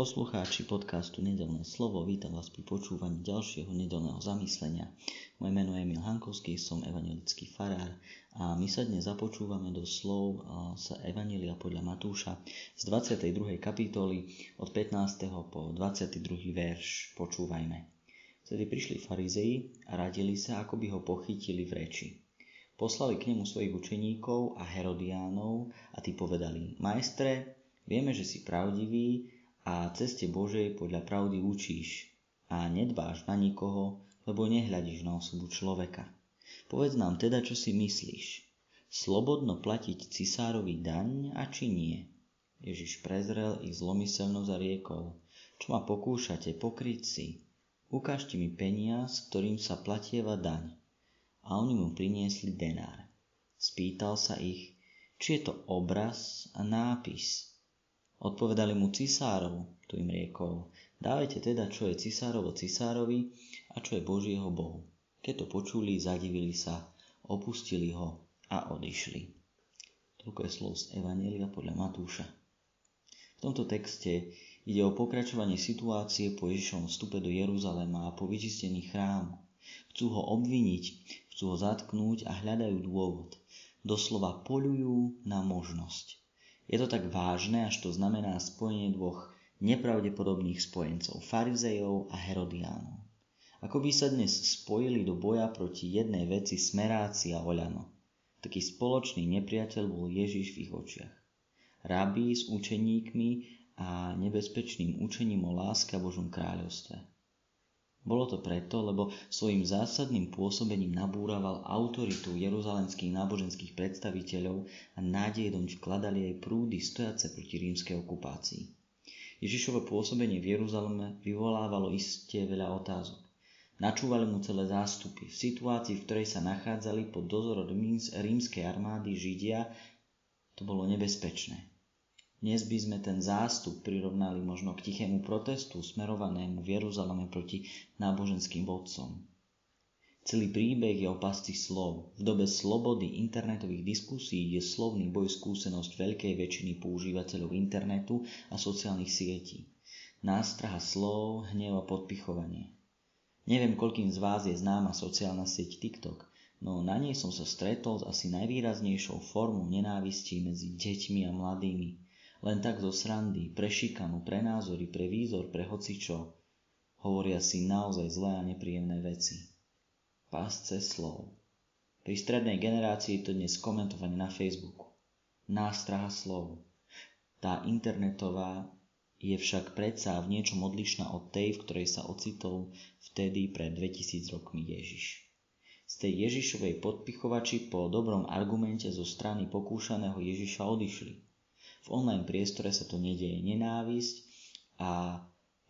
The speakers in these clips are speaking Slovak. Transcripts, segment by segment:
Poslucháči podcastu Nedelné slovo, vítam vás pri počúvaní ďalšieho nedelného zamyslenia. Moje meno je Emil Hankovský, som evangelický farár a my sa dnes započúvame do slov z Evanelia podľa Matúša z 22. kapitoly od 15. po 22. verš. Počúvajme. Vtedy prišli farizei a radili sa, ako by ho pochytili v reči. Poslali k nemu svojich učeníkov a Herodiánov a tí povedali, majstre, vieme, že si pravdivý a ceste Božej podľa pravdy učíš a nedbáš na nikoho, lebo nehľadíš na osobu človeka. Povedz nám teda, čo si myslíš. Slobodno platiť cisárovi daň a či nie? Ježiš prezrel ich zlomyselnosť a riekol, čo ma pokúšate pokryť si. Ukážte mi peniaz, ktorým sa platieva daň. A oni mu priniesli denár. Spýtal sa ich, či je to obraz a nápis – Odpovedali mu cisárov, tu im riekol, dávajte teda, čo je cisárovo cisárovi a čo je Božieho Bohu. Keď to počuli, zadivili sa, opustili ho a odišli. Toľko je slov z Evanielia podľa Matúša. V tomto texte ide o pokračovanie situácie po Ježišovom vstupe do Jeruzalema a po vyčistení chrámu. Chcú ho obviniť, chcú ho zatknúť a hľadajú dôvod. Doslova polujú na možnosť. Je to tak vážne, až to znamená spojenie dvoch nepravdepodobných spojencov, farizejov a herodiánov. Ako by sa dnes spojili do boja proti jednej veci smeráci a oľano. Taký spoločný nepriateľ bol Ježiš v ich očiach. Rabí s učeníkmi a nebezpečným učením o láske a Božom kráľovstve. Bolo to preto, lebo svojim zásadným pôsobením nabúraval autoritu jeruzalemských náboženských predstaviteľov a nádej doň vkladali aj prúdy stojace proti rímskej okupácii. Ježišové pôsobenie v Jeruzaleme vyvolávalo iste veľa otázok. Načúvali mu celé zástupy. V situácii, v ktorej sa nachádzali pod dozorom rímskej armády Židia, to bolo nebezpečné. Dnes by sme ten zástup prirovnali možno k tichému protestu smerovanému v Jeruzaleme proti náboženským vodcom. Celý príbeh je o pasci slov. V dobe slobody internetových diskusí je slovný boj skúsenosť veľkej väčšiny používateľov internetu a sociálnych sietí. Nástraha slov, hnev a podpichovanie. Neviem, koľkým z vás je známa sociálna sieť TikTok, no na nej som sa stretol s asi najvýraznejšou formou nenávisti medzi deťmi a mladými. Len tak zo srandy, pre šikanu, pre názory, pre výzor, pre hocičo, hovoria si naozaj zlé a nepríjemné veci. Pásce slov. Pri strednej generácii je to dnes komentovanie na Facebooku. Nástraha slov. Tá internetová je však predsa v niečom odlišná od tej, v ktorej sa ocitol vtedy pred 2000 rokmi Ježiš. Z tej Ježišovej podpichovači po dobrom argumente zo strany pokúšaného Ježiša odišli. V online priestore sa tu nedieje nenávisť a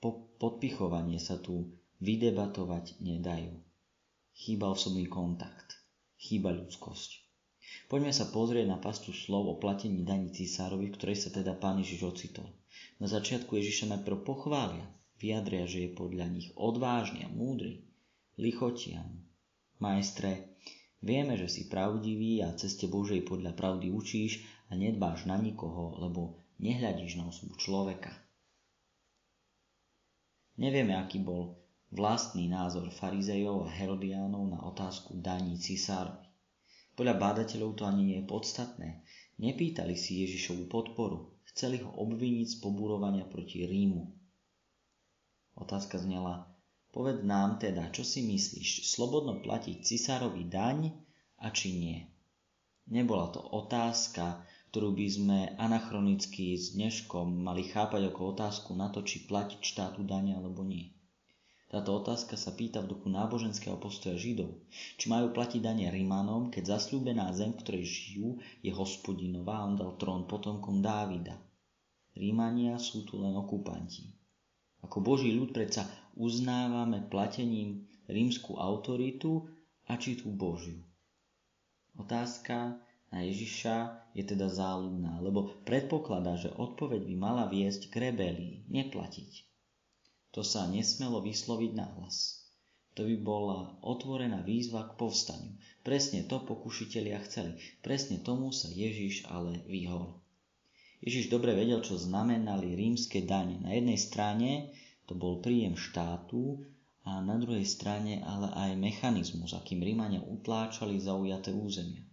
po- podpichovanie sa tu vydebatovať nedajú. Chýba osobný kontakt. Chýba ľudskosť. Poďme sa pozrieť na pastu slov o platení daní cisárovi, v ktorej sa teda pán Ježiš ocitol. Na začiatku Ježiša najprv pochvália, vyjadria, že je podľa nich odvážny a múdry, lichotian. Majstre, vieme, že si pravdivý a ceste Božej podľa pravdy učíš a nedbáš na nikoho, lebo nehľadíš na osobu človeka. Nevieme, aký bol vlastný názor farizejov a herodiánov na otázku daní cisárovi. Podľa bádateľov to ani nie je podstatné. Nepýtali si Ježišovu podporu, chceli ho obviniť z poburovania proti Rímu. Otázka znela, poved nám teda, čo si myslíš, slobodno platiť cisárovi daň a či nie. Nebola to otázka, ktorú by sme anachronicky s dneškom mali chápať ako otázku na to, či platiť štátu dane alebo nie. Táto otázka sa pýta v duchu náboženského postoja Židov, či majú platiť dane Rímanom, keď zasľúbená zem, v ktorej žijú, je hospodinová a on dal trón potomkom Dávida. Rímania sú tu len okupanti. Ako Boží ľud predsa uznávame platením rímsku autoritu a či tú Božiu. Otázka na Ježiša je teda záľudná, lebo predpokladá, že odpoveď by mala viesť k rebelii, neplatiť. To sa nesmelo vysloviť nahlas. To by bola otvorená výzva k povstaniu. Presne to pokušitelia chceli. Presne tomu sa Ježiš ale vyhol. Ježiš dobre vedel, čo znamenali rímske dane. Na jednej strane to bol príjem štátu a na druhej strane ale aj mechanizmus, akým Rímania utláčali zaujaté územia.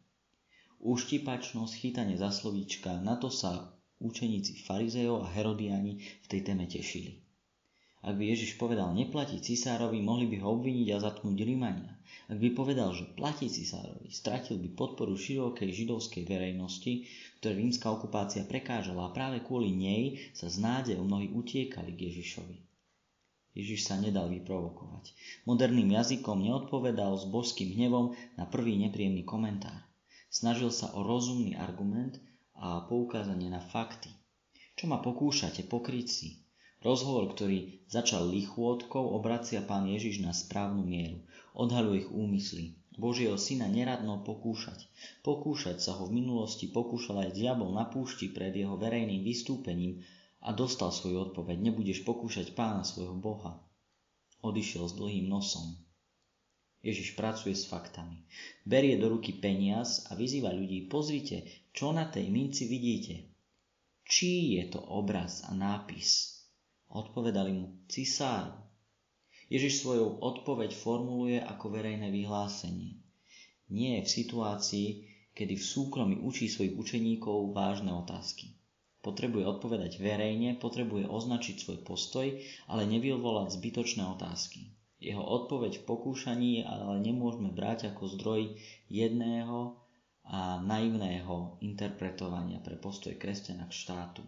Úštipačnosť, chytanie za slovíčka, na to sa učeníci farizejov a herodiani v tej téme tešili. Ak by Ježiš povedal neplatí cisárovi, mohli by ho obviniť a zatknúť Rímania. Ak by povedal, že platí cisárovi, stratil by podporu širokej židovskej verejnosti, ktoré rímska okupácia prekážala a práve kvôli nej sa z nádejou mnohí utiekali k Ježišovi. Ježiš sa nedal vyprovokovať. Moderným jazykom neodpovedal s božským hnevom na prvý nepríjemný komentár. Snažil sa o rozumný argument a poukázanie na fakty. Čo ma pokúšate pokryť si? Rozhovor, ktorý začal lichôdkou, obracia pán Ježiš na správnu mieru. Odhaluje ich úmysly. Božieho syna neradno pokúšať. Pokúšať sa ho v minulosti pokúšal aj diabol na púšti pred jeho verejným vystúpením a dostal svoju odpoveď. Nebudeš pokúšať pána svojho Boha. Odišiel s dlhým nosom. Ježiš pracuje s faktami. Berie do ruky peniaz a vyzýva ľudí, pozrite, čo na tej minci vidíte. Čí je to obraz a nápis? Odpovedali mu, cisár. Ježiš svoju odpoveď formuluje ako verejné vyhlásenie. Nie je v situácii, kedy v súkromí učí svojich učeníkov vážne otázky. Potrebuje odpovedať verejne, potrebuje označiť svoj postoj, ale nevyvolať zbytočné otázky. Jeho odpoveď v pokúšaní ale nemôžeme brať ako zdroj jedného a naivného interpretovania pre postoj kresťana k štátu.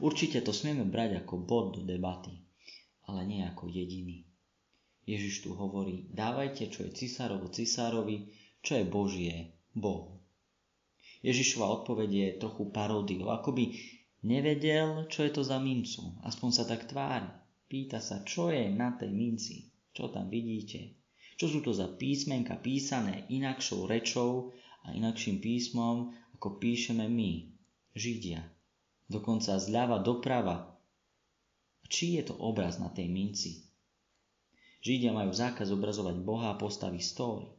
Určite to smieme brať ako bod do debaty, ale nie ako jediný. Ježiš tu hovorí, dávajte, čo je cisárovo cisárovi, čo je Božie Bohu. Ježišova odpoveď je trochu paródiou, ako by nevedel, čo je to za mincu, aspoň sa tak tvári. Pýta sa, čo je na tej minci, čo tam vidíte, čo sú to za písmenka písané inakšou rečou a inakším písmom, ako píšeme my, Židia dokonca zľava doprava. Či je to obraz na tej minci? Židia majú zákaz obrazovať Boha a postavy stóly.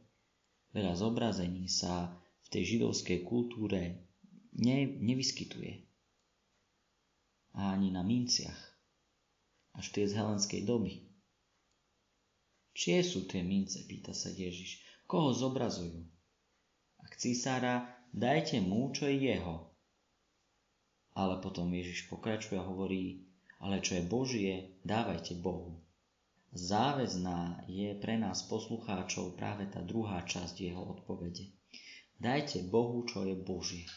Veľa zobrazení sa v tej židovskej kultúre ne, nevyskytuje. A ani na minciach. Až tie z helenskej doby. Čie sú tie mince, pýta sa Ježiš. Koho zobrazujú? Ak císara, dajte mu, čo je jeho. Ale potom Ježiš pokračuje a hovorí, ale čo je Božie, dávajte Bohu. Záväzná je pre nás poslucháčov práve tá druhá časť jeho odpovede. Dajte Bohu, čo je Božie.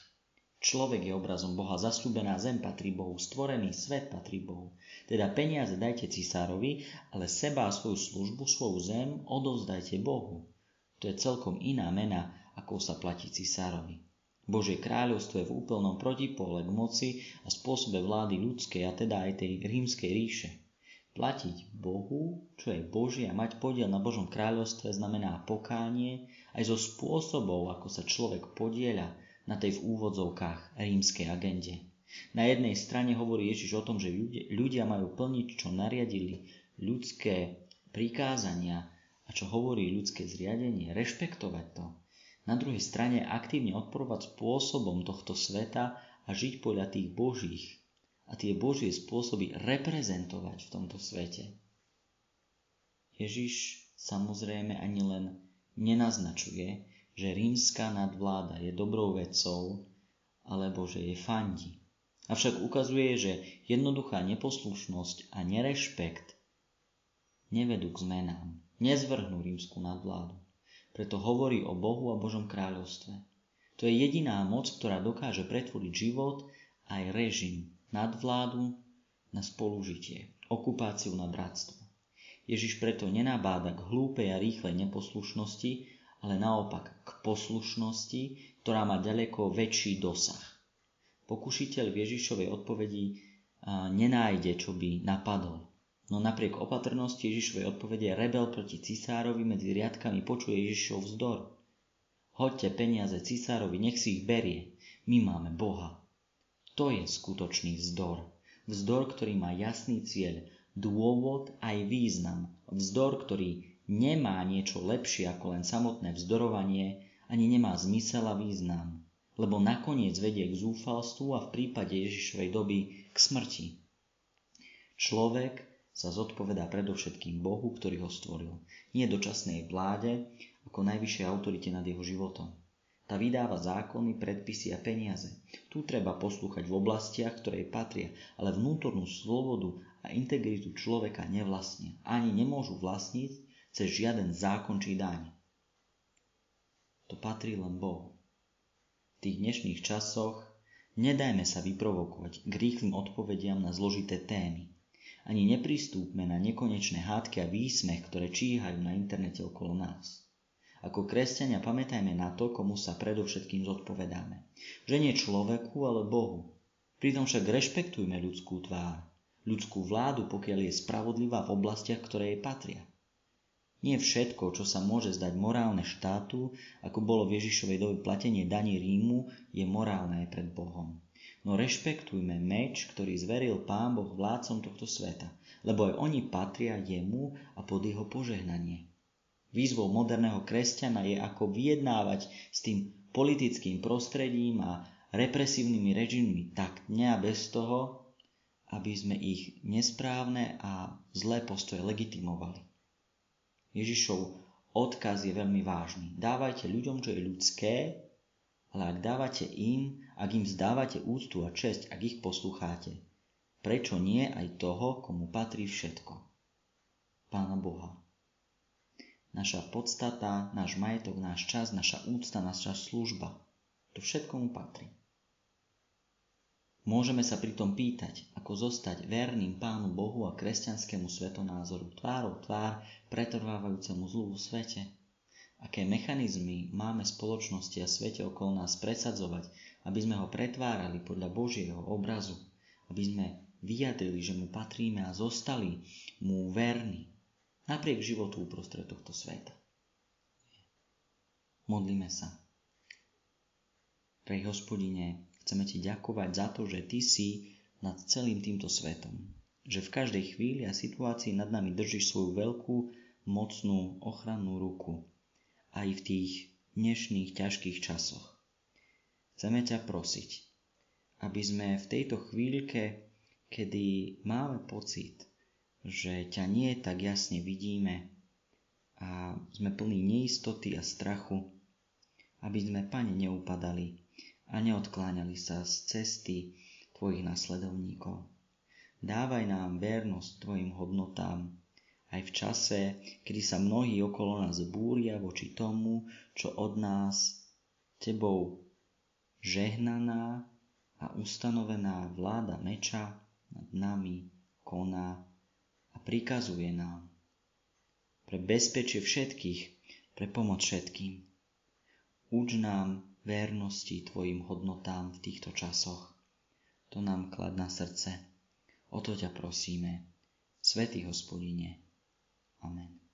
Človek je obrazom Boha, zasľúbená zem patrí Bohu, stvorený svet patrí Bohu. Teda peniaze dajte cisárovi, ale seba a svoju službu, svoju zem odovzdajte Bohu. To je celkom iná mena, ako sa platí cisárovi. Božie kráľovstvo je v úplnom protipole k moci a spôsobe vlády ľudskej a teda aj tej rímskej ríše. Platiť Bohu, čo je Božie a mať podiel na Božom kráľovstve znamená pokánie aj zo spôsobov, ako sa človek podieľa na tej v úvodzovkách rímskej agende. Na jednej strane hovorí Ježiš o tom, že ľudia majú plniť, čo nariadili ľudské prikázania a čo hovorí ľudské zriadenie, rešpektovať to. Na druhej strane aktívne odporovať spôsobom tohto sveta a žiť podľa tých božích a tie božie spôsoby reprezentovať v tomto svete. Ježiš samozrejme ani len nenaznačuje, že rímska nadvláda je dobrou vecou, alebo že je fandi. Avšak ukazuje, že jednoduchá neposlušnosť a nerešpekt nevedú k zmenám, nezvrhnú rímsku nadvládu. Preto hovorí o Bohu a Božom kráľovstve. To je jediná moc, ktorá dokáže pretvoriť život aj režim, nadvládu na spolužitie, okupáciu na bratstvo. Ježiš preto nenabáda k hlúpej a rýchlej neposlušnosti, ale naopak k poslušnosti, ktorá má ďaleko väčší dosah. Pokušiteľ v Ježišovej odpovedi nenájde, čo by napadol. No napriek opatrnosti Ježišovej odpovede rebel proti cisárovi medzi riadkami počuje Ježišov vzdor. Hoďte peniaze cisárovi, nech si ich berie. My máme Boha. To je skutočný vzdor. Vzdor, ktorý má jasný cieľ, dôvod aj význam. Vzdor, ktorý nemá niečo lepšie ako len samotné vzdorovanie, ani nemá zmysel a význam. lebo nakoniec vedie k zúfalstvu a v prípade Ježišovej doby k smrti. Človek sa zodpovedá predovšetkým Bohu, ktorý ho stvoril, nie dočasnej vláde ako najvyššej autorite nad jeho životom. Tá vydáva zákony, predpisy a peniaze. Tu treba poslúchať v oblastiach, ktoré patria, ale vnútornú slobodu a integritu človeka nevlastnia. Ani nemôžu vlastniť cez žiaden zákon či daň. To patrí len Bohu. V tých dnešných časoch nedajme sa vyprovokovať k rýchlym odpovediam na zložité témy. Ani nepristúpme na nekonečné hádky a výsmech, ktoré číhajú na internete okolo nás. Ako kresťania pamätajme na to, komu sa predovšetkým zodpovedáme. Že nie človeku, ale Bohu. Pritom však rešpektujme ľudskú tvár, ľudskú vládu, pokiaľ je spravodlivá v oblastiach, ktoré jej patria. Nie všetko, čo sa môže zdať morálne štátu, ako bolo v Ježišovej dobe platenie daní Rímu, je morálne aj pred Bohom. No rešpektujme meč, ktorý zveril Pán Boh vládcom tohto sveta, lebo aj oni patria jemu a pod jeho požehnanie. Výzvou moderného kresťana je ako vyjednávať s tým politickým prostredím a represívnymi režimmi tak dňa bez toho, aby sme ich nesprávne a zlé postoje legitimovali. Ježišov odkaz je veľmi vážny. Dávajte ľuďom, čo je ľudské, ale ak dávate im, ak im zdávate úctu a česť, ak ich poslúcháte, prečo nie aj toho, komu patrí všetko? Pána Boha naša podstata, náš majetok, náš čas, naša úcta, naša služba. To všetko mu patrí. Môžeme sa pritom pýtať, ako zostať verným Pánu Bohu a kresťanskému svetonázoru tvárou tvár pretrvávajúcemu zlu vo svete. Aké mechanizmy máme spoločnosti a svete okolo nás presadzovať, aby sme ho pretvárali podľa Božieho obrazu, aby sme vyjadrili, že mu patríme a zostali mu verní napriek životu uprostred tohto sveta. Modlíme sa. Prej hospodine, chceme ti ďakovať za to, že ty si nad celým týmto svetom. Že v každej chvíli a situácii nad nami držíš svoju veľkú, mocnú, ochrannú ruku. Aj v tých dnešných ťažkých časoch. Chceme ťa prosiť, aby sme v tejto chvíľke, kedy máme pocit, že ťa nie tak jasne vidíme a sme plní neistoty a strachu, aby sme, Pane, neupadali a neodkláňali sa z cesty Tvojich nasledovníkov. Dávaj nám vernosť Tvojim hodnotám, aj v čase, kedy sa mnohí okolo nás búria voči tomu, čo od nás Tebou žehnaná a ustanovená vláda meča nad nami koná a prikazuje nám pre bezpečie všetkých, pre pomoc všetkým. Uč nám vernosti Tvojim hodnotám v týchto časoch. To nám klad na srdce. O to ťa prosíme. Svetý hospodine. Amen.